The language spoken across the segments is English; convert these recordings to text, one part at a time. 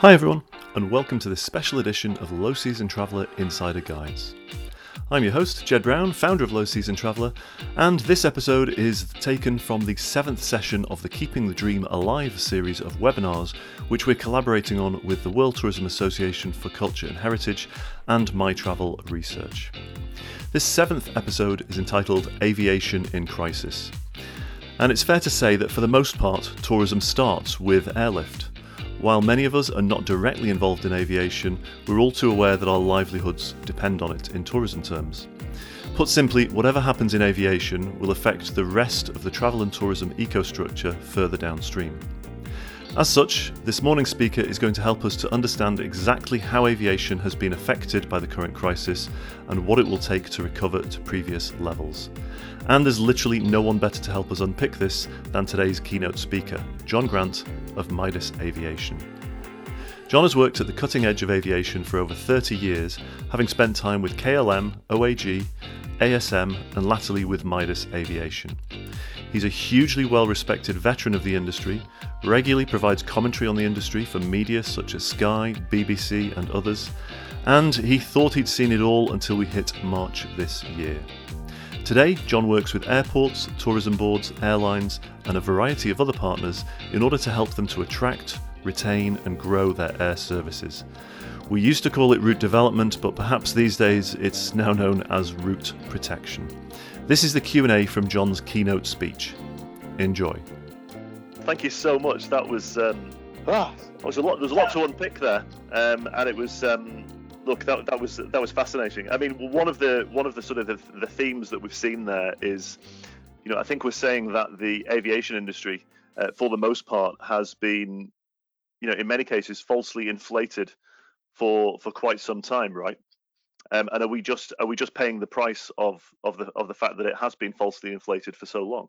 Hi, everyone, and welcome to this special edition of Low Season Traveller Insider Guides. I'm your host, Jed Brown, founder of Low Season Traveller, and this episode is taken from the seventh session of the Keeping the Dream Alive series of webinars, which we're collaborating on with the World Tourism Association for Culture and Heritage and My Travel Research. This seventh episode is entitled Aviation in Crisis. And it's fair to say that for the most part, tourism starts with airlift. While many of us are not directly involved in aviation, we're all too aware that our livelihoods depend on it in tourism terms. Put simply, whatever happens in aviation will affect the rest of the travel and tourism ecostructure further downstream. As such, this morning's speaker is going to help us to understand exactly how aviation has been affected by the current crisis and what it will take to recover to previous levels. And there's literally no one better to help us unpick this than today's keynote speaker, John Grant of Midas Aviation. John has worked at the cutting edge of aviation for over 30 years, having spent time with KLM, OAG, ASM, and latterly with Midas Aviation. He's a hugely well respected veteran of the industry, regularly provides commentary on the industry for media such as Sky, BBC, and others, and he thought he'd seen it all until we hit March this year. Today, John works with airports, tourism boards, airlines, and a variety of other partners in order to help them to attract, retain, and grow their air services. We used to call it route development, but perhaps these days it's now known as route protection. This is the Q&A from John's keynote speech. Enjoy. Thank you so much. That was um, ah, was a lot. There's a lot to unpick there, um, and it was um, look that, that was that was fascinating. I mean, one of the one of the sort of the, the themes that we've seen there is, you know, I think we're saying that the aviation industry, uh, for the most part, has been, you know, in many cases falsely inflated for for quite some time, right? Um, and are we just are we just paying the price of of the of the fact that it has been falsely inflated for so long?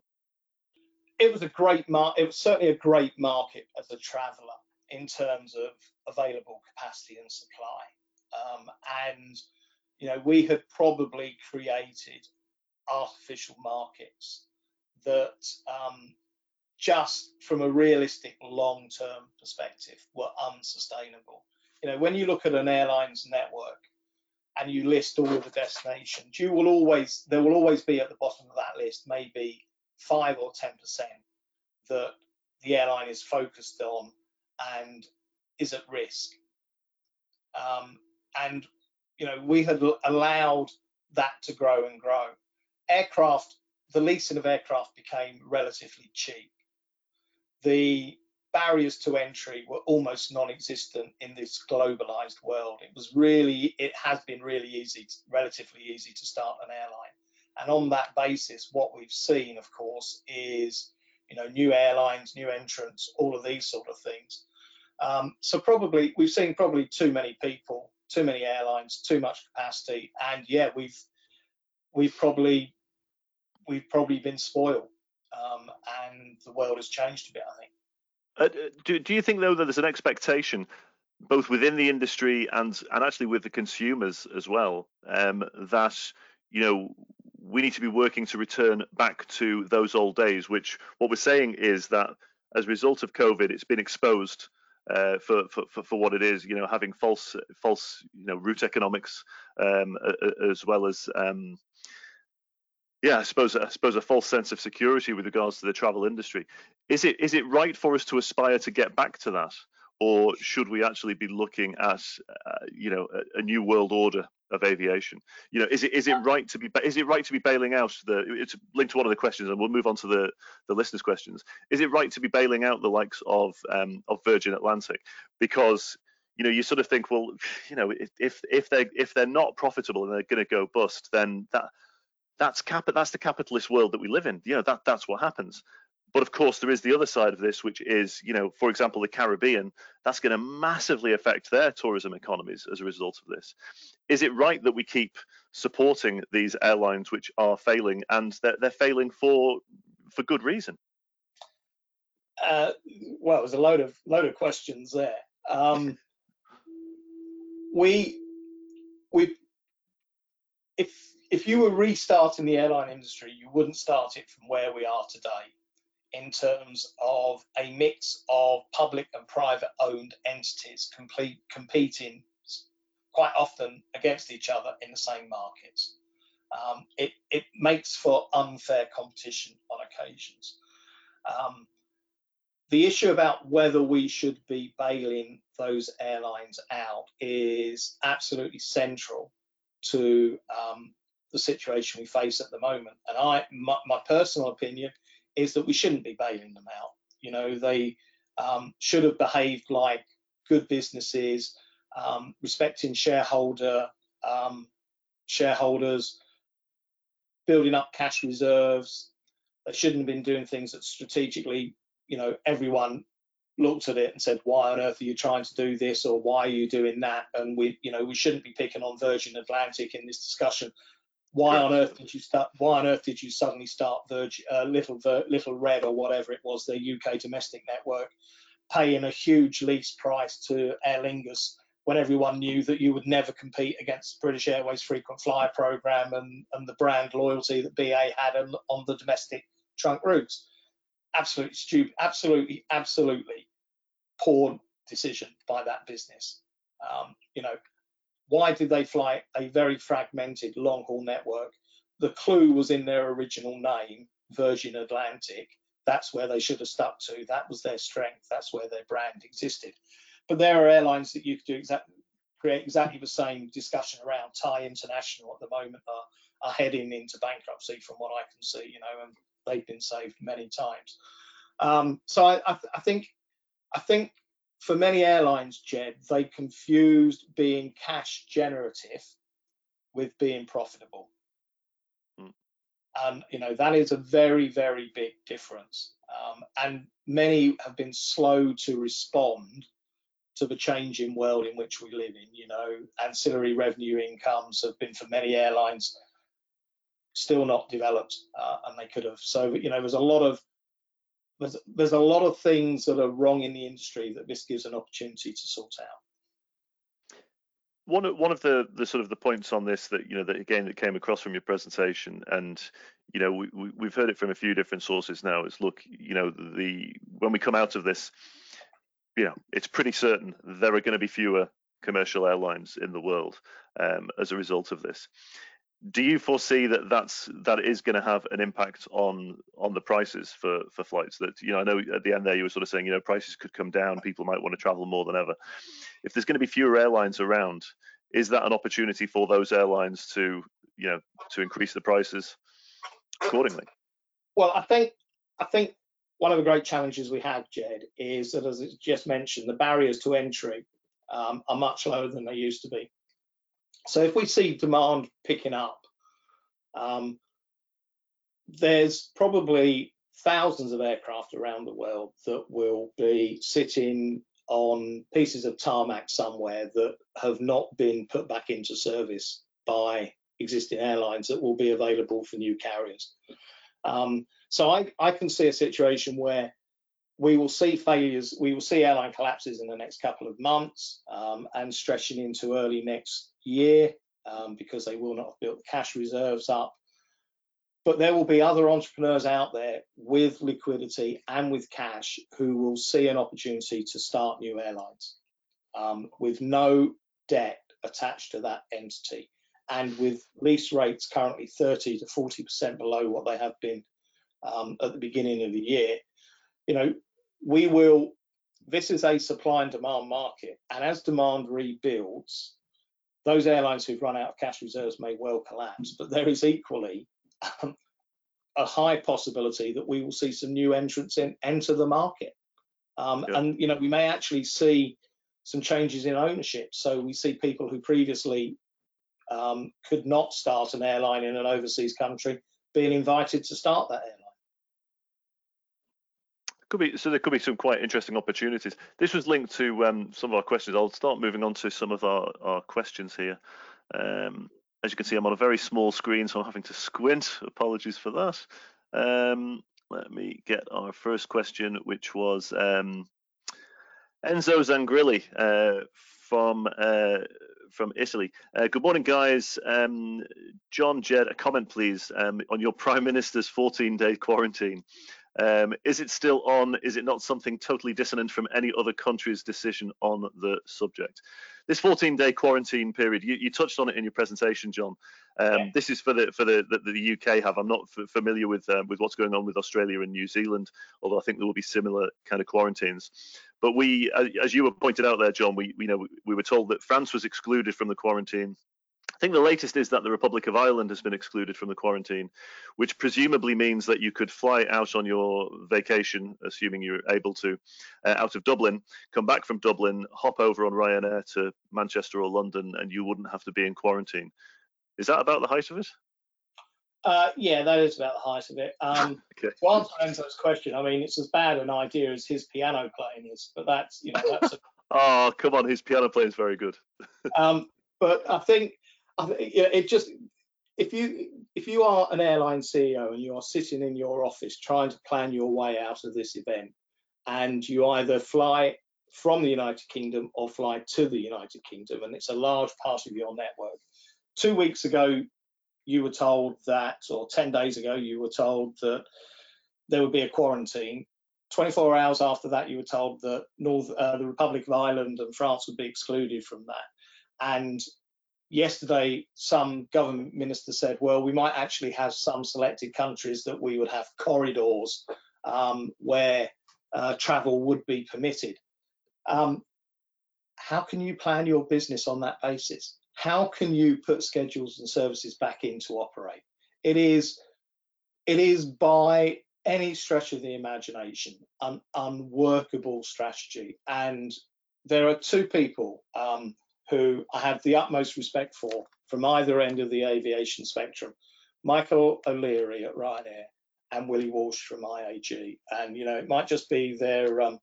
It was a great mar- It was certainly a great market as a traveller in terms of available capacity and supply. Um, and you know, we had probably created artificial markets that um, just from a realistic long-term perspective were unsustainable. You know, when you look at an airline's network and you list all of the destinations, you will always there will always be at the bottom of that list maybe five or ten percent that the airline is focused on and is at risk. Um, and you know we had allowed that to grow and grow. Aircraft, the leasing of aircraft became relatively cheap. The barriers to entry were almost non-existent in this globalized world. It was really, it has been really easy, relatively easy to start an airline. And on that basis, what we've seen, of course, is you know new airlines, new entrants, all of these sort of things. Um, so probably we've seen probably too many people too many airlines, too much capacity, and yeah, we've we've probably we've probably been spoiled, um, and the world has changed a bit. I think. Uh, do do you think though that there's an expectation, both within the industry and and actually with the consumers as well, um, that you know we need to be working to return back to those old days? Which what we're saying is that as a result of COVID, it's been exposed uh, for, for for what it is. You know, having false false you know route economics um, as well as um, yeah, I suppose I suppose a false sense of security with regards to the travel industry. Is it is it right for us to aspire to get back to that, or should we actually be looking at uh, you know a, a, new world order of aviation? You know, is it is it right to be is it right to be bailing out the? It's linked to one of the questions, and we'll move on to the the listeners' questions. Is it right to be bailing out the likes of um, of Virgin Atlantic because you know you sort of think, well, you know, if if they if they're not profitable and they're going to go bust, then that that's cap that's the capitalist world that we live in. You know that that's what happens. But of course, there is the other side of this, which is, you know, for example, the Caribbean. That's going to massively affect their tourism economies as a result of this. Is it right that we keep supporting these airlines which are failing, and they're, they're failing for for good reason? Uh, well, there's a load of load of questions there. Um, we we if if you were restarting the airline industry, you wouldn't start it from where we are today in terms of a mix of public and private owned entities complete, competing quite often against each other in the same markets. Um, it, it, makes for unfair competition on occasions. Um, the issue about whether we should be bailing those airlines out is absolutely central to um, the situation we face at the moment. And I, my, my, personal opinion is that we shouldn't be bailing them out. You know, they um, should have behaved like good businesses, um, respecting shareholder um, shareholders, building up cash reserves. They shouldn't have been doing things that strategically, you know, everyone looked at it and said, why on earth are you trying to do this or why are you doing that? And we, you know, we shouldn't be picking on Virgin Atlantic in this discussion. Why on earth did you start? Why on earth did you suddenly start Virgin, uh, Little Little Red or whatever it was, the UK domestic network, paying a huge lease price to Aer Lingus when everyone knew that you would never compete against British Airways frequent flyer program and, and the brand loyalty that BA had on, on the domestic trunk routes. Absolutely stupid, absolutely, absolutely poor decision by that business. Um, you know, why did they fly a very fragmented long haul network? The clue was in their original name, Virgin Atlantic. That's where they should have stuck to. That was their strength. That's where their brand existed. But there are airlines that you could do exactly create exactly the same discussion around. Thai International at the moment are, are heading into bankruptcy, from what I can see. You know, and they've been saved many times. Um, so I, I, I think I think for many airlines, Jed, they confused being cash generative with being profitable. Mm. And you know that is a very, very big difference. Um, and many have been slow to respond to the changing world in which we live in. You know, ancillary revenue incomes have been for many airlines still not developed, uh, and they could have. So you know, there's a lot of there's, there's a lot of things that are wrong in the industry that this gives an opportunity to sort out. One of, one of the, the sort of the points on this that you know that again that came across from your presentation and you know we, we we've heard it from a few different sources now is look you know the when we come out of this you know it's pretty certain there are going to be fewer commercial airlines in the world um, as a result of this do you foresee that that's that is going to have an impact on on the prices for for flights? That you know i know at the end there you were sort of saying you know prices could come down people might want to travel more than ever. If there's going to be fewer airlines around is that an opportunity for those airlines to you know to increase the prices accordingly? Well i think i think one of the great challenges we have jed is that as just mentioned the barriers to entry um, are much lower than they used to be so if we see demand picking up, um, there's probably thousands of aircraft around the world that will be sitting on pieces of tarmac somewhere that have not been put back into service by existing airlines that will be available for new carriers. Um, so I, I, can see a situation where we will see failures, we will see airline collapses in the next couple of months um, and stretching into early next year um, because they will not have built cash reserves up. But there will be other entrepreneurs out there with liquidity and with cash who will see an opportunity to start new airlines um, with no debt attached to that entity and with lease rates currently 30 to 40% below what they have been um, at the beginning of the year. You know, we will, this is a supply and demand market. And as demand rebuilds, those airlines who've run out of cash reserves may well collapse, but there is equally um, a high possibility that we will see some new entrants in enter the market. Um, yeah. And you know, we may actually see some changes in ownership. So we see people who previously um, could not start an airline in an overseas country being invited to start that airline. Could be so. There could be some quite interesting opportunities. This was linked to um, some of our questions. I'll start moving on to some of our, our questions here. Um, as you can see, I'm on a very small screen, so I'm having to squint. Apologies for that. Um, let me get our first question, which was um, Enzo Zangrilli uh, from uh, from Italy. Uh, good morning, guys. Um, John Jed, a comment, please, um, on your Prime Minister's 14-day quarantine. Um, is it still on? Is it not something totally dissonant from any other country's decision on the subject? This 14-day quarantine period, you, you, touched on it in your presentation, John. Um, yeah. This is for the for the, the, the UK have. I'm not familiar with um, with what's going on with Australia and New Zealand, although I think there will be similar kind of quarantines. But we, as you were pointed out there, John, we you know we were told that France was excluded from the quarantine think the latest is that the Republic of Ireland has been excluded from the quarantine, which presumably means that you could fly out on your vacation, assuming you're able to, uh, out of Dublin, come back from Dublin, hop over on Ryanair to Manchester or London, and you wouldn't have to be in quarantine. Is that about the height of it? Uh, yeah, that is about the height of it. Um, okay. To answer Enzo's question, I mean, it's as bad an idea as his piano playing is, but that's, you know, that's. A... oh, come on, his piano playing is very good. um, but I think it just if you if you are an airline CEO and you are sitting in your office trying to plan your way out of this event, and you either fly from the United Kingdom or fly to the United Kingdom, and it's a large part of your network. Two weeks ago, you were told that, or 10 days ago, you were told that there would be a quarantine. 24 hours after that, you were told that North, uh, the Republic of Ireland and France would be excluded from that. And yesterday some government minister said, well, we might actually have some selected countries that we would have corridors um, where uh, travel would be permitted. Um, how can you plan your business on that basis? How can you put schedules and services back in to operate? It is, it is by any stretch of the imagination an unworkable strategy. And there are two people um, who I have the utmost respect for from either end of the aviation spectrum. Michael O'Leary at Ryanair and Willie Walsh from IAG. And you know, it might just be their um,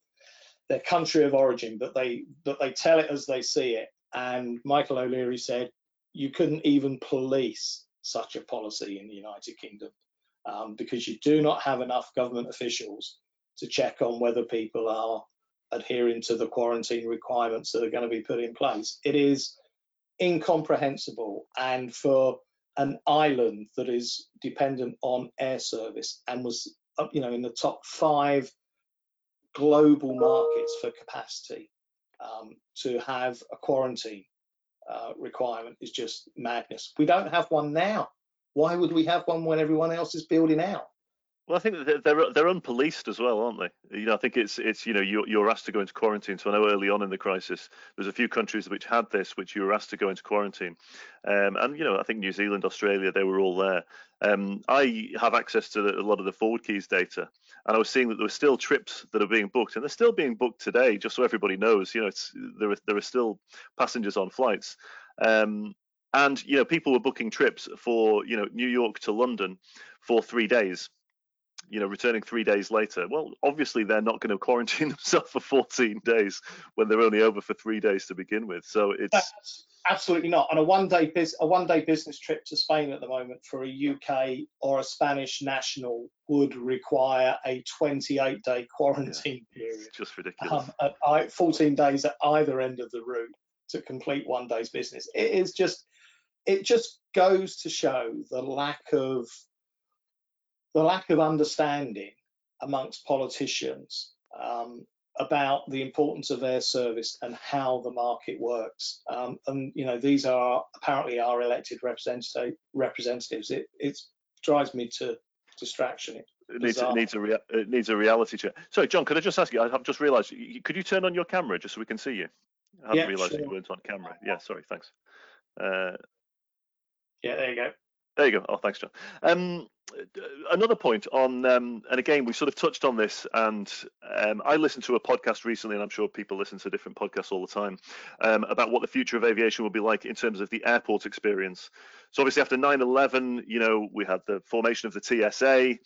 their country of origin, but they but they tell it as they see it. And Michael O'Leary said you couldn't even police such a policy in the United Kingdom um, because you do not have enough government officials to check on whether people are adhering to the quarantine requirements that are going to be put in place. It is incomprehensible. And for an island that is dependent on air service and was, you know, in the top five global markets for capacity, um, to have a quarantine uh, requirement is just madness. We don't have one now. Why would we have one when everyone else is building out? Well, I think they're they're unpoliced as well, aren't they? You know, I think it's it's you know you're, you're asked to go into quarantine. So I know early on in the crisis, there's a few countries which had this, which you were asked to go into quarantine, um, and you know I think New Zealand, Australia, they were all there. Um, I have access to a lot of the ForwardKeys data, and I was seeing that there were still trips that are being booked, and they're still being booked today. Just so everybody knows, you know, it's there are there are still passengers on flights. Um, and you know people were booking trips for you know New York to London for three days you know, returning three days later. Well, obviously they're not going to quarantine themselves for 14 days when they're only over for three days to begin with. So it's That's absolutely not. On a one-day a one-day business trip to Spain at the moment for a UK or a Spanish national would require a 28-day quarantine yeah, period. just ridiculous. Um, at 14 days at either end of the route to complete one day's business. It is just, it just goes to show the lack of the lack of understanding amongst politicians um, about the importance of air service and how the market works. Um, and you know, these are apparently our elected representative, representatives. It, it drives me to distraction. It, needs, it needs a rea- it needs a reality check. Sorry, John, could I just ask you? I have just realised. Could you turn on your camera just so we can see you? I haven't yeah, realised sure. you weren't on camera. Yeah, sorry. Thanks. Uh, yeah, there you go. There you go. Oh, thanks, John. Um, another point on, um, and again, we sort of touched on this, and um, I listened to a podcast recently, and I'm sure people listen to different podcasts all the time, um, about what the future of aviation will be like in terms of the airport experience. So obviously, after 9/11, you know, we had the formation of the TSA,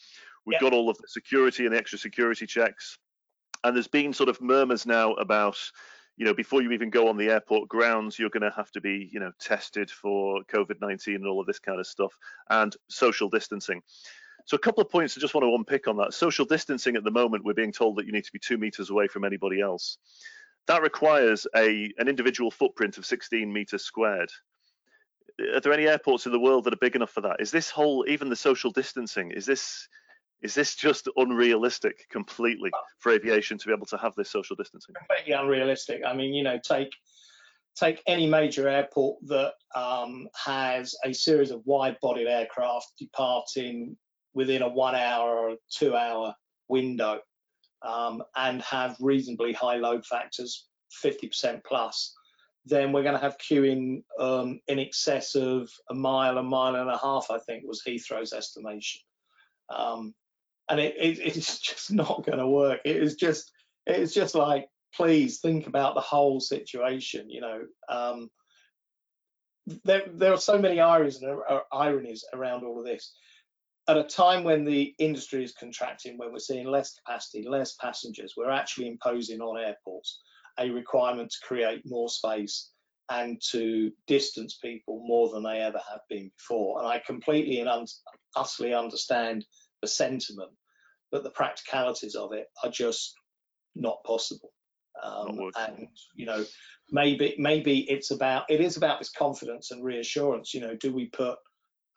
we've got all of the security and the extra security checks, and there's been sort of murmurs now about you know, before you even go on the airport grounds, you're going to have to be, you know, tested for COVID-19 and all of this kind of stuff, and social distancing. So a couple of points I just want to unpick on that. Social distancing at the moment, we're being told that you need to be two meters away from anybody else. That requires a an individual footprint of 16 meters squared. Are there any airports in the world that are big enough for that? Is this whole, even the social distancing, is this is this just unrealistic completely for aviation to be able to have this social distancing? Completely unrealistic. I mean, you know, take take any major airport that um, has a series of wide-bodied aircraft departing within a one-hour or two-hour window, um, and have reasonably high load factors, 50% plus then we're going to have queuing um, in excess of a mile, a mile and a half, I think was Heathrow's estimation. Um, and it, it, it's just not going to work. It is just, it is just like, please think about the whole situation. You know, um, there, there are so many ironies, uh, ironies around all of this. At a time when the industry is contracting, when we're seeing less capacity, less passengers, we're actually imposing on airports a requirement to create more space and to distance people more than they ever have been before. And I completely and un utterly understand the sentiment, but the practicalities of it are just not possible. Um, and you know, maybe maybe it's about it is about this confidence and reassurance. You know, do we put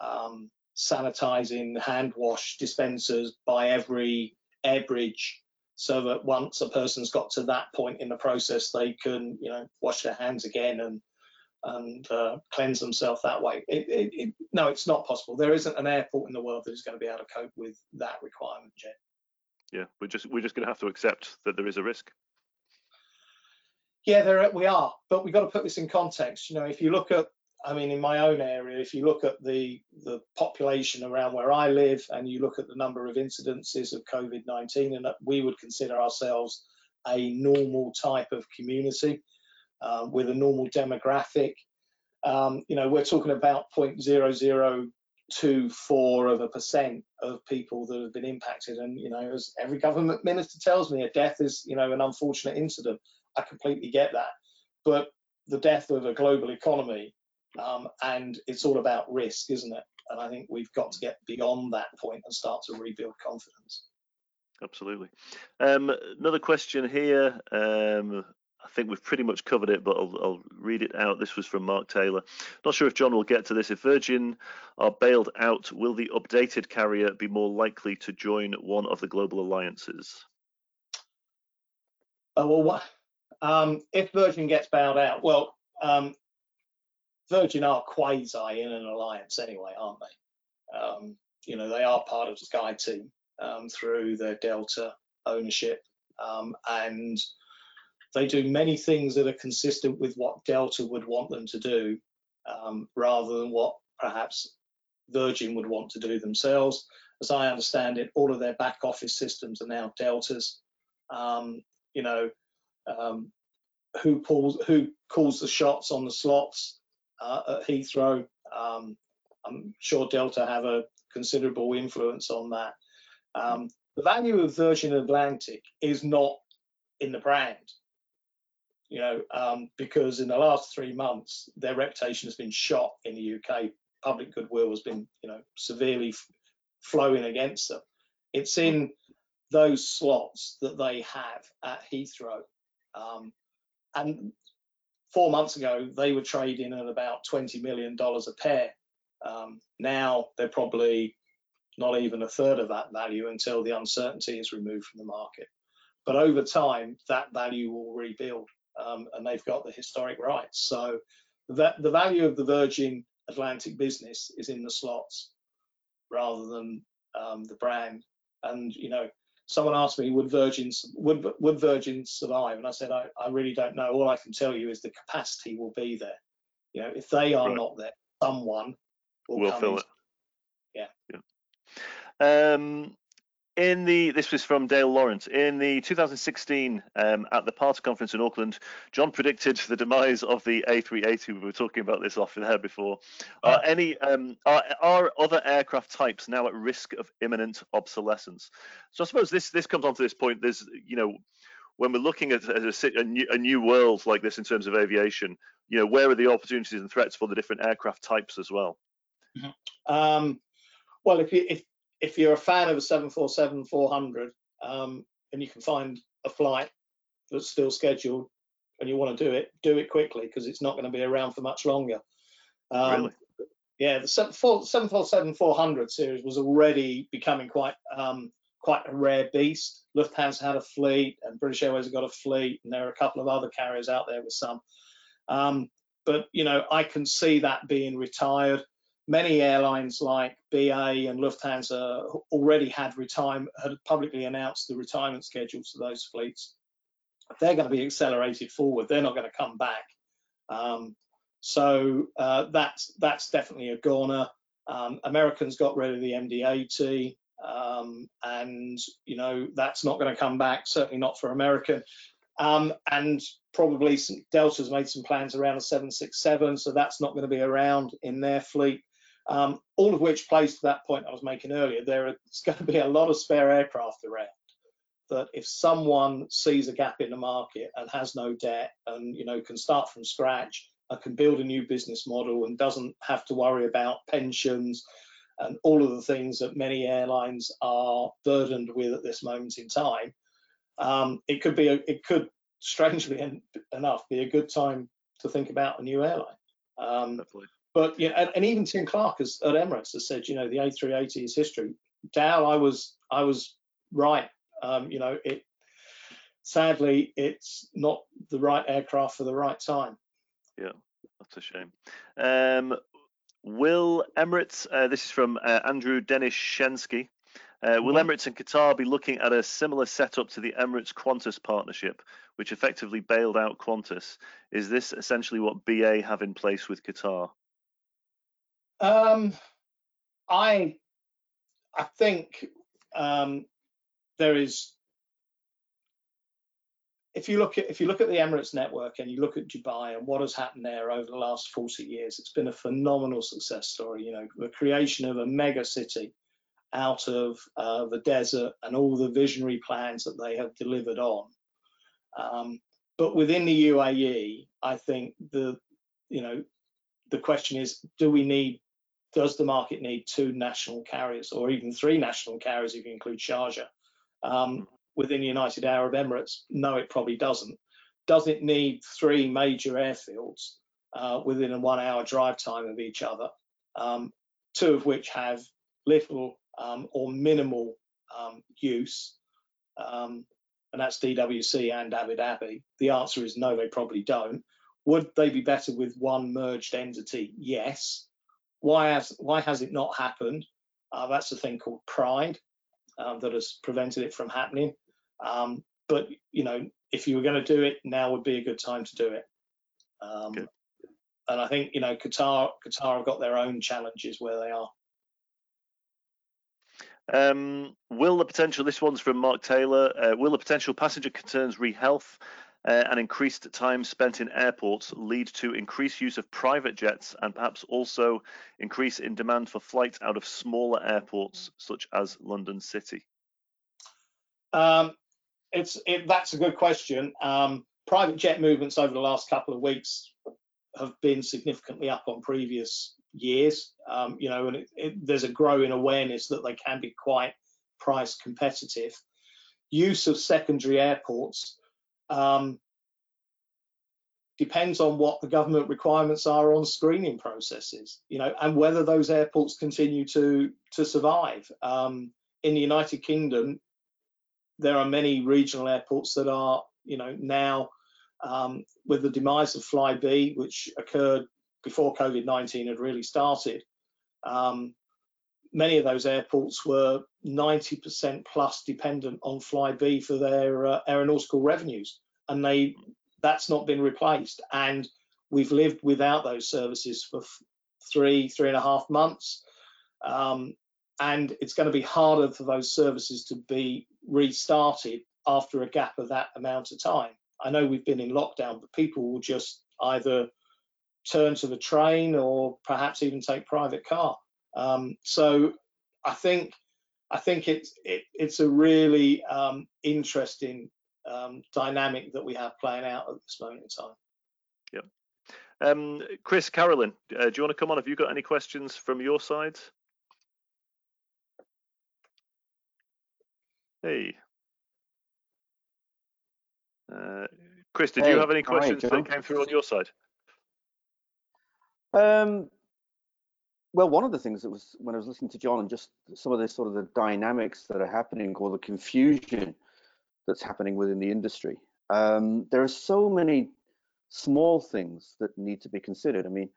um, sanitizing hand wash dispensers by every air bridge so that once a person's got to that point in the process, they can, you know, wash their hands again and and uh, cleanse themselves that way. It, it, it, no, it's not possible. There isn't an airport in the world that is going to be able to cope with that requirement yet. Yeah, we're just we're just going to have to accept that there is a risk. Yeah, there we are, but we've got to put this in context. You know, if you look at I mean, in my own area, if you look at the, the population around where I live and you look at the number of incidences of COVID-19, and we would consider ourselves a normal type of community uh, with a normal demographic. Um, you know, we're talking about 0.0024 of a percent of people that have been impacted. And, you know, as every government minister tells me, a death is, you know, an unfortunate incident. I completely get that. But the death of a global economy um, and it's all about risk, isn't it? And I think we've got to get beyond that point and start to rebuild confidence. Absolutely. Um, another question here. Um, I think we've pretty much covered it, but I'll, I'll, read it out. This was from Mark Taylor. Not sure if John will get to this. If Virgin are bailed out, will the updated carrier be more likely to join one of the global alliances? Uh, well, what, um, if Virgin gets bailed out, well, um, Virgin are quasi in an alliance anyway, aren't they? Um, you know, they are part of the SkyTeam um, through their Delta ownership, um, and they do many things that are consistent with what Delta would want them to do, um, rather than what perhaps Virgin would want to do themselves. As I understand it, all of their back office systems are now Delta's. Um, you know, um, who pulls, who calls the shots on the slots? uh, at Heathrow. Um, I'm sure Delta have a considerable influence on that. Um, the value of Virgin Atlantic is not in the brand, you know, um, because in the last three months, their reputation has been shot in the UK. Public goodwill has been, you know, severely flowing against them. It's in those slots that they have at Heathrow. Um, and four months ago, they were trading at about $20 million a pair. Um, now they're probably not even a third of that value until the uncertainty is removed from the market. But over time, that value will rebuild, um, and they've got the historic rights. So that the value of the Virgin Atlantic business is in the slots rather than um, the brand. And you know, someone asked me, would Virgin would would Virgin survive? And I said, I, I really don't know. All I can tell you is the capacity will be there. You know, if they are right. not there, someone will we'll fill it. Yeah. yeah. Um, in the this was from Dale Lawrence in the 2016 um, at the party conference in Auckland, John predicted the demise of the A380. We were talking about this off in there before. Are any um, are, are other aircraft types now at risk of imminent obsolescence? So I suppose this this comes on to this point. There's you know when we're looking at, at a, a, new, a new world like this in terms of aviation, you know where are the opportunities and threats for the different aircraft types as well? Mm-hmm. Um, well, if you if if you're a fan of a 747-400 um, and you can find a flight that's still scheduled and you want to do it, do it quickly because it's not going to be around for much longer. Um, really? Yeah, the 747-400 series was already becoming quite um, quite a rare beast. Lufthansa had a fleet, and British Airways have got a fleet, and there are a couple of other carriers out there with some. Um, but you know, I can see that being retired. Many airlines like BA and Lufthansa already had retirement, had publicly announced the retirement schedules for those fleets. They're going to be accelerated forward. They're not going to come back. Um, so uh, that's that's definitely a goner. Um, Americans got rid of the MD-80, um, and you know that's not going to come back. Certainly not for American. Um, and probably some, Delta's made some plans around a 767, so that's not going to be around in their fleet. Um, all of which plays to that point I was making earlier. There's going to be a lot of spare aircraft around. That if someone sees a gap in the market and has no debt and you know can start from scratch and can build a new business model and doesn't have to worry about pensions and all of the things that many airlines are burdened with at this moment in time, um, it could be a, it could strangely enough be a good time to think about a new airline. Um, but you know, and, and, even Tim Clark has, at Emirates has said, you know, the A380 is history. Dal, I was I was right. Um, you know, it sadly it's not the right aircraft for the right time. Yeah, that's a shame. Um, will Emirates? Uh, this is from uh, Andrew Dennis Shensky. Uh, will mm-hmm. Emirates and Qatar be looking at a similar setup to the Emirates Qantas partnership, which effectively bailed out Qantas? Is this essentially what BA have in place with Qatar? Um, I I think um, there is. If you look at if you look at the Emirates network and you look at Dubai and what has happened there over the last 40 years, it's been a phenomenal success story. You know, the creation of a mega city out of uh, the desert and all the visionary plans that they have delivered on. Um, but within the UAE, I think the you know the question is, do we need does the market need two national carriers or even three national carriers if you include Sharjah? Um, within the United Arab Emirates, no, it probably doesn't. Does it need three major airfields uh, within a one hour drive time of each other, um, two of which have little um, or minimal um, use? Um, and that's DWC and Abu Dhabi. The answer is no, they probably don't. Would they be better with one merged entity? Yes. Why has why has it not happened? Uh, that's a thing called pride um, that has prevented it from happening. Um, but you know, if you were going to do it, now would be a good time to do it. Um, and I think you know, Qatar Qatar have got their own challenges where they are. Um, will the potential, this one's from Mark Taylor, uh, will the potential passenger concerns re health uh, and increased time spent in airports lead to increased use of private jets and perhaps also increase in demand for flights out of smaller airports such as London City? Um, it's it, that's a good question. Um, private jet movements over the last couple of weeks have been significantly up on previous years. Um, you know, and it, it, there's a growing awareness that they can be quite price competitive. Use of secondary airports um, depends on what the government requirements are on screening processes, you know, and whether those airports continue to to survive. Um, in the United Kingdom, there are many regional airports that are, you know, now um, with the demise of Flybe, which occurred before COVID-19 had really started. Um, many of those airports were 90% plus dependent on Flybe for their uh, aeronautical revenues, and they that's not been replaced. And we've lived without those services for three, three and a half months. Um, and it's going to be harder for those services to be restarted after a gap of that amount of time. I know we've been in lockdown, but people will just either turn to the train or perhaps even take private car. Um, so I think I think it's it, it's a really um, interesting um, dynamic that we have playing out at this moment in time. Yep. Um, Chris, Carolyn, uh, do you want to come on? Have you got any questions from your side? Hey. Uh, Chris, did hey, you have any questions that came through on your side? Um, well, one of the things that was when I was listening to John and just some of the sort of the dynamics that are happening or the confusion that's happening within the industry. Um, there are so many small things that need to be considered. I mean,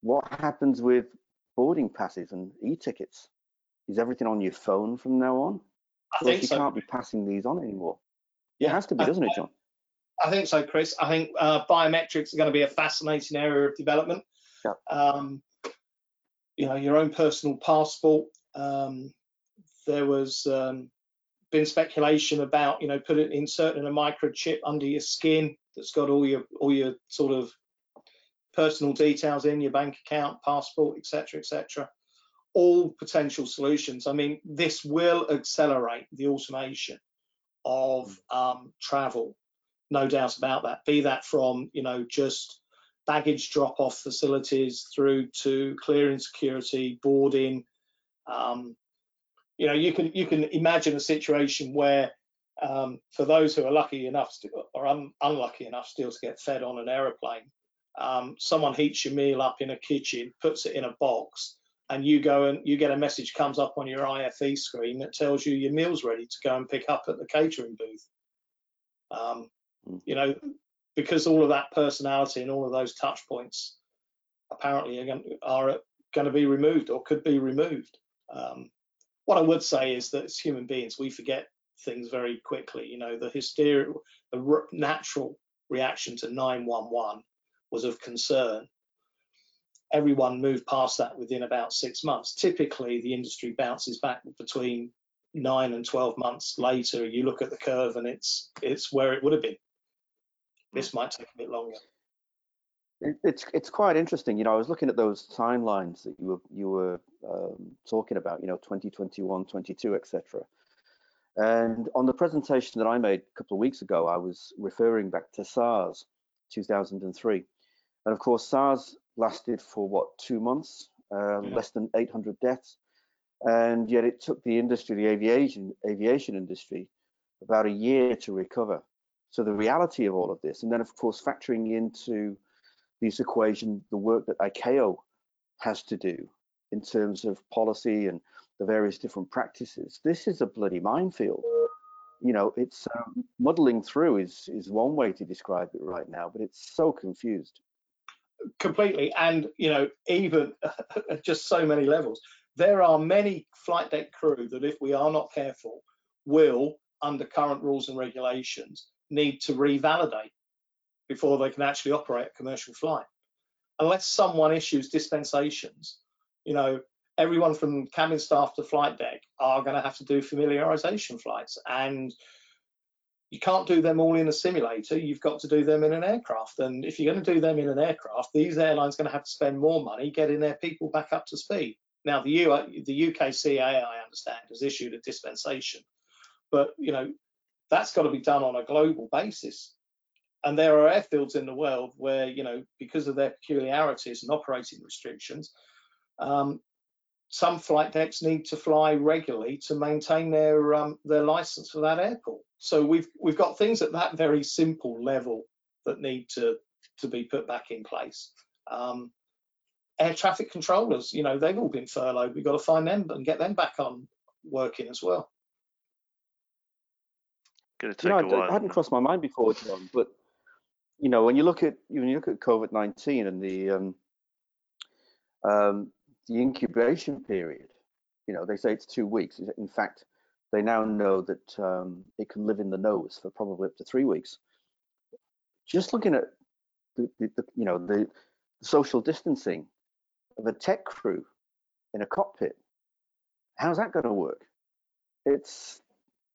what happens with boarding passes and e-tickets? Is everything on your phone from now on? I think you so. can't be passing these on anymore. Yeah, it has to be, doesn't it, John? I think so, Chris. I think uh, biometrics are going to be a fascinating area of development. Yeah. Um, you know, your own personal passport. Um, there was um, been speculation about, you know, put it inserting a microchip under your skin that's got all your all your sort of personal details in your bank account, passport, etc., etc. All potential solutions. I mean, this will accelerate the automation of um, travel no doubt about that. Be that from you know just baggage drop-off facilities through to clearing security, boarding. Um, you know, you can you can imagine a situation where um, for those who are lucky enough to, or un, unlucky enough still to get fed on an aeroplane, um, someone heats your meal up in a kitchen, puts it in a box, and you go and you get a message comes up on your IFE screen that tells you your meal's ready to go and pick up at the catering booth. Um, Mm. you know, because all of that personality and all of those touch points apparently are going, are going to be removed or could be removed. Um, what I would say is that as human beings, we forget things very quickly. You know, the hysteria, the r- natural reaction to 911 was of concern. Everyone moved past that within about six months. Typically, the industry bounces back between nine and 12 months later. You look at the curve and it's it's where it would have been. This might take a bit longer. It, it's it's quite interesting. You know, I was looking at those timelines that you were you were um, talking about. You know, 2021, 22, etc. And on the presentation that I made a couple of weeks ago, I was referring back to SARS, 2003, and of course SARS lasted for what two months, uh, Yeah. less than 800 deaths, and yet it took the industry, the aviation aviation industry, about a year to recover. So the reality of all of this, and then of course factoring into this equation, the work that ICAO has to do in terms of policy and the various different practices. This is a bloody minefield. You know, it's um, muddling through is is one way to describe it right now, but it's so confused. completely and you know even at just so many levels there are many flight deck crew that if we are not careful will under current rules and regulations need to revalidate before they can actually operate a commercial flight unless someone issues dispensations you know everyone from cabin staff to flight deck are going to have to do familiarization flights and you can't do them all in a simulator. You've got to do them in an aircraft. And if you're going to do them in an aircraft, these airlines are going to have to spend more money getting their people back up to speed. Now, the, U, the UKCAA, I understand, has issued a dispensation, but you know that's got to be done on a global basis. And there are airfields in the world where you know because of their peculiarities and operating restrictions, um, some flight decks need to fly regularly to maintain their um, their license for that airport. So we've we've got things at that very simple level that need to to be put back in place. Um, air traffic controllers, you know, they've all been furloughed. We've got to find them and get them back on working as well. Going to You know, a while. it hadn't crossed my mind before, John, but you know, when you look at when you look at COVID nineteen and the um, um, the incubation period, you know, they say it's two weeks. In fact, they now know that um, it can live in the nose for probably up to three weeks. Just looking at the, the, the you know the social distancing of a tech crew in a cockpit, how's that going to work? It's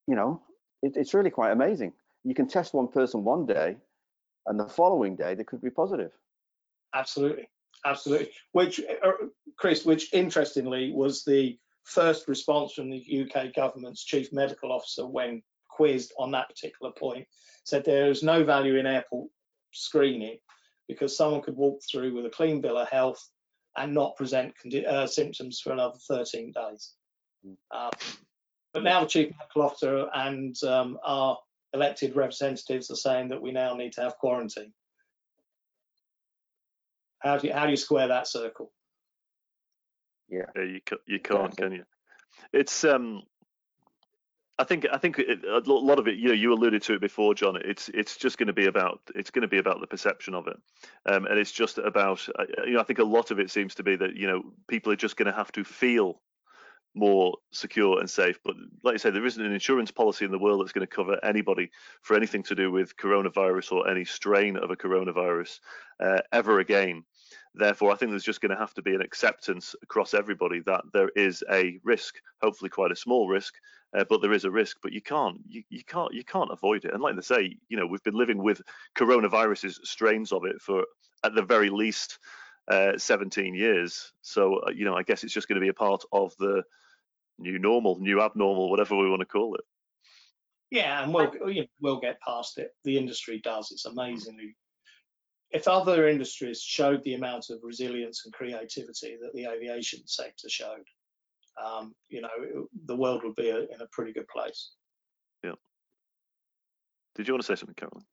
you know it, it's really quite amazing. You can test one person one day, and the following day they could be positive. Absolutely, absolutely. Which, uh, Chris, which interestingly was the first response from the UK government's chief medical officer when quizzed on that particular point. Said there is no value in airport screening because someone could walk through with a clean bill of health and not present uh, symptoms for another 13 days. Um, but now the chief medical officer and um, our elected representatives are saying that we now need to have quarantine. How do you, how do you square that circle? Yeah, yeah you you can't, exactly. can you? It's um, I think I think it, a lot of it, you know, you alluded to it before, John. It's it's just going to be about it's going to be about the perception of it, um, and it's just about uh, you know I think a lot of it seems to be that you know people are just going to have to feel more secure and safe. But like I say, there isn't an insurance policy in the world that's going to cover anybody for anything to do with coronavirus or any strain of a coronavirus uh, ever again. Therefore, I think there's just going to have to be an acceptance across everybody that there is a risk, hopefully quite a small risk, uh, but there is a risk. But you can't, you, you can't, you can't avoid it. And like they say, you know, we've been living with coronaviruses, strains of it for at the very least uh, 17 years. So, uh, you know, I guess it's just going to be a part of the new normal, new abnormal, whatever we want to call it. Yeah, and we'll you know, we'll get past it. The industry does. It's amazingly. If other industries showed the amount of resilience and creativity that the aviation sector showed, um, you know, it, the world would be a, in a pretty good place. Yeah. Did you want to say something, Carolyn?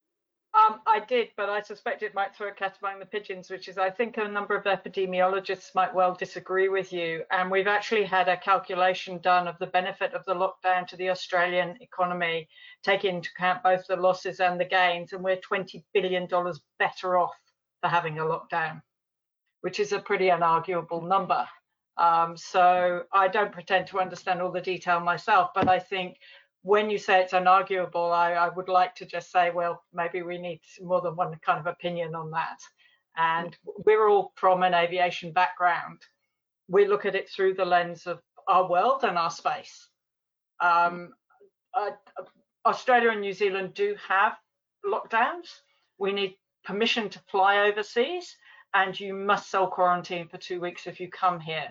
Um, I did, but I suspect it might throw a cat among the pigeons, which is I think a number of epidemiologists might well disagree with you. And we've actually had a calculation done of the benefit of the lockdown to the Australian economy, taking into account both the losses and the gains. And we're $20 billion better off for having a lockdown, which is a pretty unarguable number. Um, so I don't pretend to understand all the detail myself, but I think when you say it's unarguable, I, I, would like to just say, well, maybe we need more than one kind of opinion on that. And we're all from an aviation background. We look at it through the lens of our world and our space. Um, uh, Australia and New Zealand do have lockdowns. We need permission to fly overseas, and you must self quarantine for two weeks if you come here.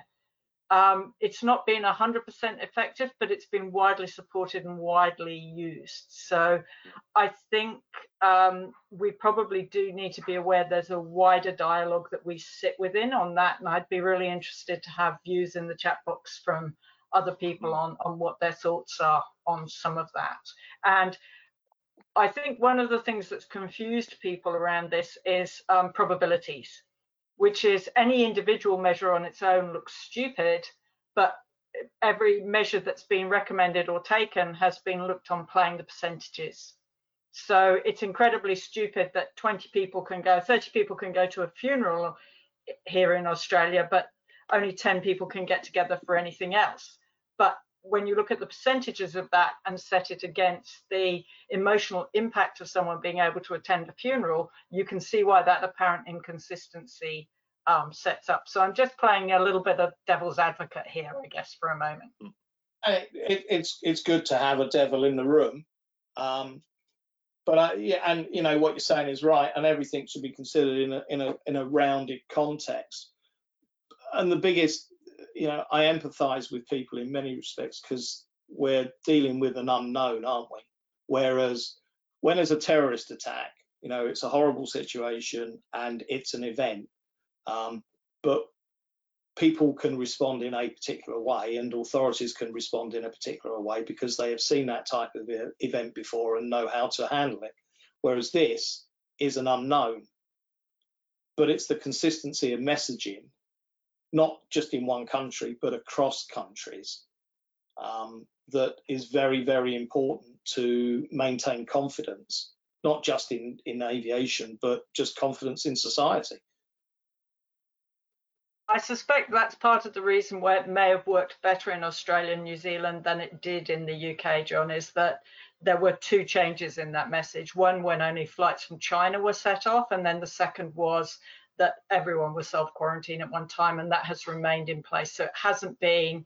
Um, it's not been 100% effective, but it's been widely supported and widely used. So I think um, we probably do need to be aware there's a wider dialogue that we sit within on that. And I'd be really interested to have views in the chat box from other people on, on what their thoughts are on some of that. And I think one of the things that's confused people around this is um, probabilities which is any individual measure on its own looks stupid, but every measure that's been recommended or taken has been looked on playing the percentages. So it's incredibly stupid that 20 people can go, 30 people can go to a funeral here in Australia, but only 10 people can get together for anything else. But when you look at the percentages of that and set it against the emotional impact of someone being able to attend a funeral, you can see why that apparent inconsistency um, sets up. So I'm just playing a little bit of devil's advocate here, I guess, for a moment. It, it's it's good to have a devil in the room, um, but I, yeah, and you know what you're saying is right, and everything should be considered in a in a in a rounded context. And the biggest you know, I empathise with people in many respects because we're dealing with an unknown, aren't we? Whereas when there's a terrorist attack, you know, it's a horrible situation and it's an event, um, but people can respond in a particular way and authorities can respond in a particular way because they have seen that type of event before and know how to handle it. Whereas this is an unknown, but it's the consistency of messaging not just in one country, but across countries, um, that is very, very important to maintain confidence, not just in, in aviation, but just confidence in society. I suspect that's part of the reason why it may have worked better in Australia and New Zealand than it did in the UK, John, is that there were two changes in that message. One, when only flights from China were set off, and then the second was that everyone was self quarantine at one time, and that has remained in place. So it hasn't been.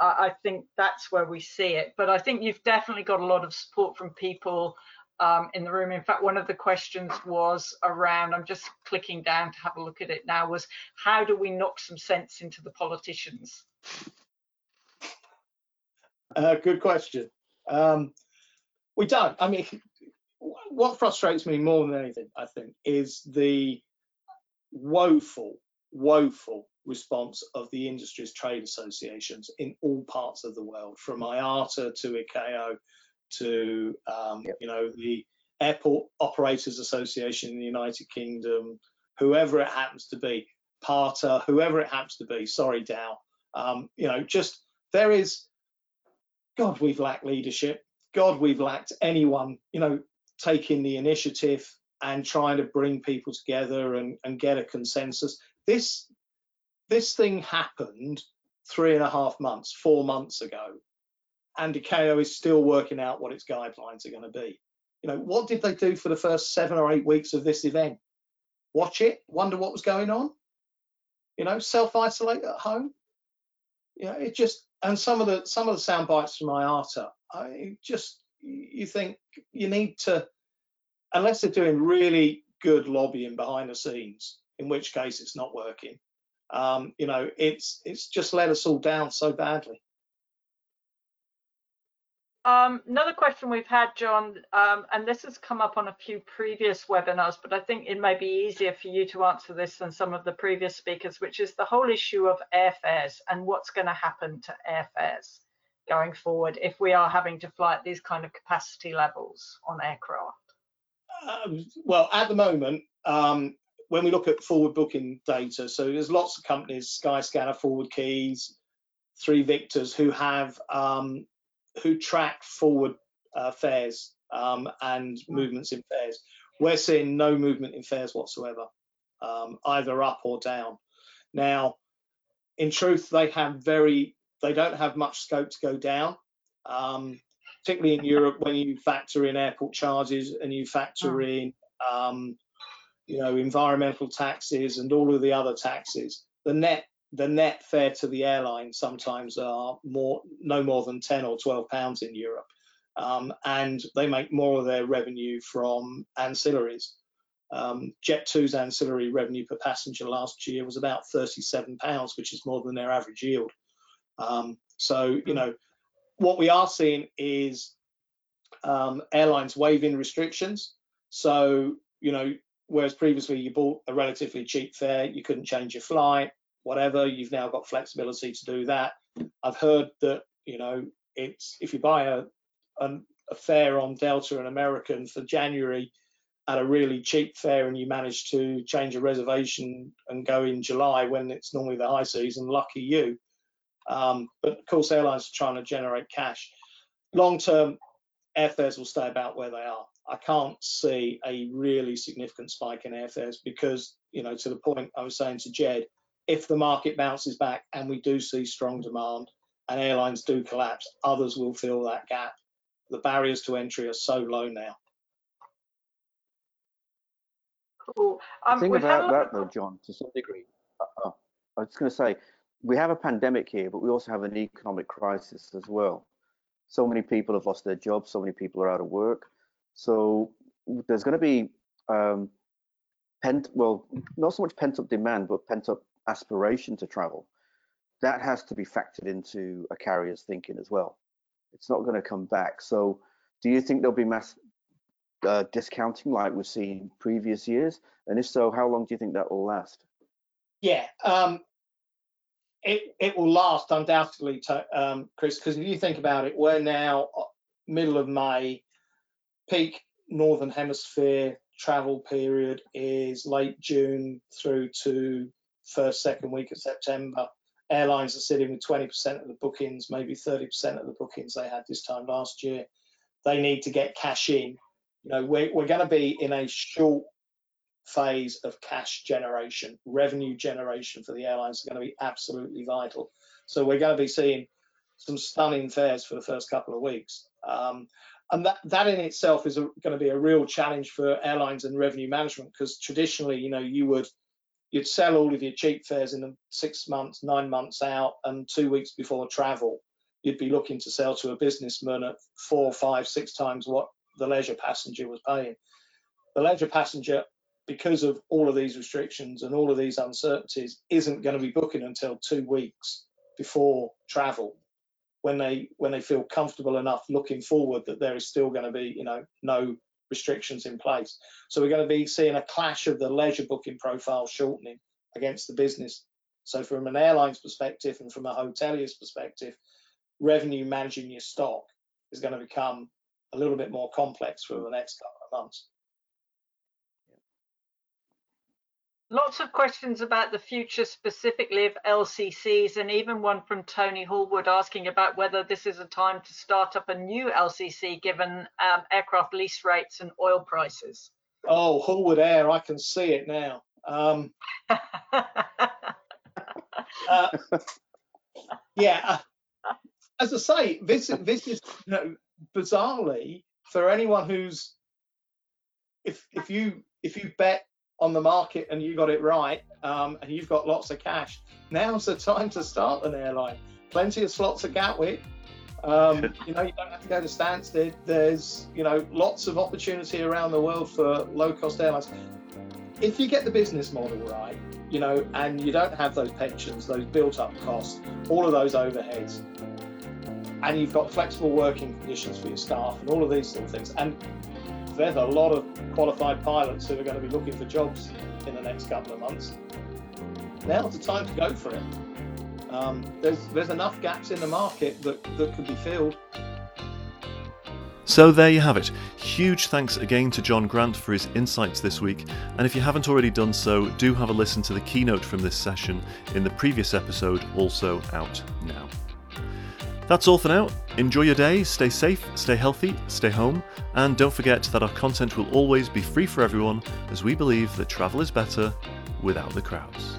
I think that's where we see it. But I think you've definitely got a lot of support from people um, in the room. In fact, one of the questions was around, I'm just clicking down to have a look at it now, was how do we knock some sense into the politicians? Uh, good question. Um, we don't. I mean, what frustrates me more than anything, I think, is the woeful, woeful response of the industry's trade associations in all parts of the world, from IATA to ICAO to um, yep. you know the Airport Operators Association in the United Kingdom, whoever it happens to be, PATA, whoever it happens to be. Sorry, Dow. Um, you know, just there is, God, we've lacked leadership. God, we've lacked anyone, you know, taking the initiative and trying to bring people together and, and get a consensus. This this thing happened three and a half months, four months ago, and ICAO is still working out what its guidelines are going to be. You know, what did they do for the first seven or eight weeks of this event? Watch it, wonder what was going on. You know, self-isolate at home. You know, it just and some of the some of the sound bites from IATA, I just you think you need to, unless they're doing really good lobbying behind the scenes, in which case it's not working. Um, you know, it's it's just let us all down so badly. Um, another question we've had, John, um, and this has come up on a few previous webinars, but I think it may be easier for you to answer this than some of the previous speakers, which is the whole issue of airfares and what's going to happen to airfares going forward if we are having to fly at these kind of capacity levels on aircraft. Um, well, at the moment, um, when we look at forward booking data, so there's lots of companies, Skyscanner, ForwardKeys, Three Victors, who have um, who track forward uh, fares um, and movements in fares. We're seeing no movement in fares whatsoever, um, either up or down. Now, in truth, they have very they don't have much scope to go down. Particularly in Europe, when you factor in airport charges and you factor oh. in, um, you know, environmental taxes and all of the other taxes, the net the net fare to the airline sometimes are more no more than 10 or 12 pounds in Europe. Um, and they make more of their revenue from ancillaries. Um, Jet2's ancillary revenue per passenger last year was about 37 pounds, which is more than their average yield. Um, so, you know, what we are seeing is um, airlines waiving restrictions. So, you know, whereas previously you bought a relatively cheap fare, you couldn't change your flight, whatever, you've now got flexibility to do that. I've heard that, you know, it's if you buy a, a, a fare on Delta and American for January at a really cheap fare and you manage to change a reservation and go in July when it's normally the high season, lucky you. Um, but of course, airlines are trying to generate cash. Long term, airfares will stay about where they are. I can't see a really significant spike in airfares because, you know, to the point I was saying to Jed, if the market bounces back and we do see strong demand and airlines do collapse, others will fill that gap. The barriers to entry are so low now. Cool. Um, the thing about that, though, John, to some degree, uh, uh, I was going to say, we have a pandemic here, but we also have an economic crisis as well. So many people have lost their jobs, so many people are out of work. So there's going to be um, pent, well, not so much pent up demand, but pent up aspiration to travel, that has to be factored into a carrier's thinking as well. It's not going to come back. So, do you think there'll be mass uh, discounting like we've seen previous years? And if so, how long do you think that will last? Yeah, um, it it will last undoubtedly, to, um, Chris. Because if you think about it, we're now uh, middle of May, peak northern hemisphere travel period is late June through to first, second week of September. Airlines are sitting with 20% of the bookings, maybe 30% of the bookings they had this time last year. They need to get cash in. You know, we're, we're going to be in a short phase of cash generation, revenue generation for the airlines is going to be absolutely vital. So we're going to be seeing some stunning fares for the first couple of weeks. Um, and that, that in itself is a, going to be a real challenge for airlines and revenue management because traditionally, you know, you would you'd sell all of your cheap fares in the six months, nine months out, and two weeks before travel, you'd be looking to sell to a businessman at four, five, six times what the leisure passenger was paying. The leisure passenger, because of all of these restrictions and all of these uncertainties, isn't going to be booking until two weeks before travel when they when they feel comfortable enough looking forward that there is still going to be you know no restrictions in place. So we're going to be seeing a clash of the leisure booking profile shortening against the business. So from an airline's perspective and from a hotelier's perspective, revenue managing your stock is going to become a little bit more complex for the next couple of months. Lots of questions about the future specifically of LCCs, and even one from Tony Hallwood asking about whether this is a time to start up a new LCC given um, aircraft lease rates and oil prices. Oh, Hallwood Air, I can see it now. Um, uh, yeah, uh, as I say, this this is you know, bizarrely for anyone who's if if you if you bet on the market and you got it right um, and you've got lots of cash, now's the time to start an airline. Plenty of slots at Gatwick. Um, you know, you don't have to go to Stansted. There's, you know, lots of opportunity around the world for low-cost airlines. If you get the business model right, you know, and you don't have those pensions, those built-up costs, all of those overheads, and you've got flexible working conditions for your staff and all of these sort of things, and there's a lot of qualified pilots who are going to be looking for jobs in the next couple of months. Now's the time to go for it. Um, there's there's enough gaps in the market that, that could be filled. So there you have it. Huge thanks again to John Grant for his insights this week. And if you haven't already done so, do have a listen to the keynote from this session in the previous episode, also out now. That's all for now. Enjoy your day, stay safe, stay healthy, stay home, and don't forget that our content will always be free for everyone as we believe that travel is better without the crowds.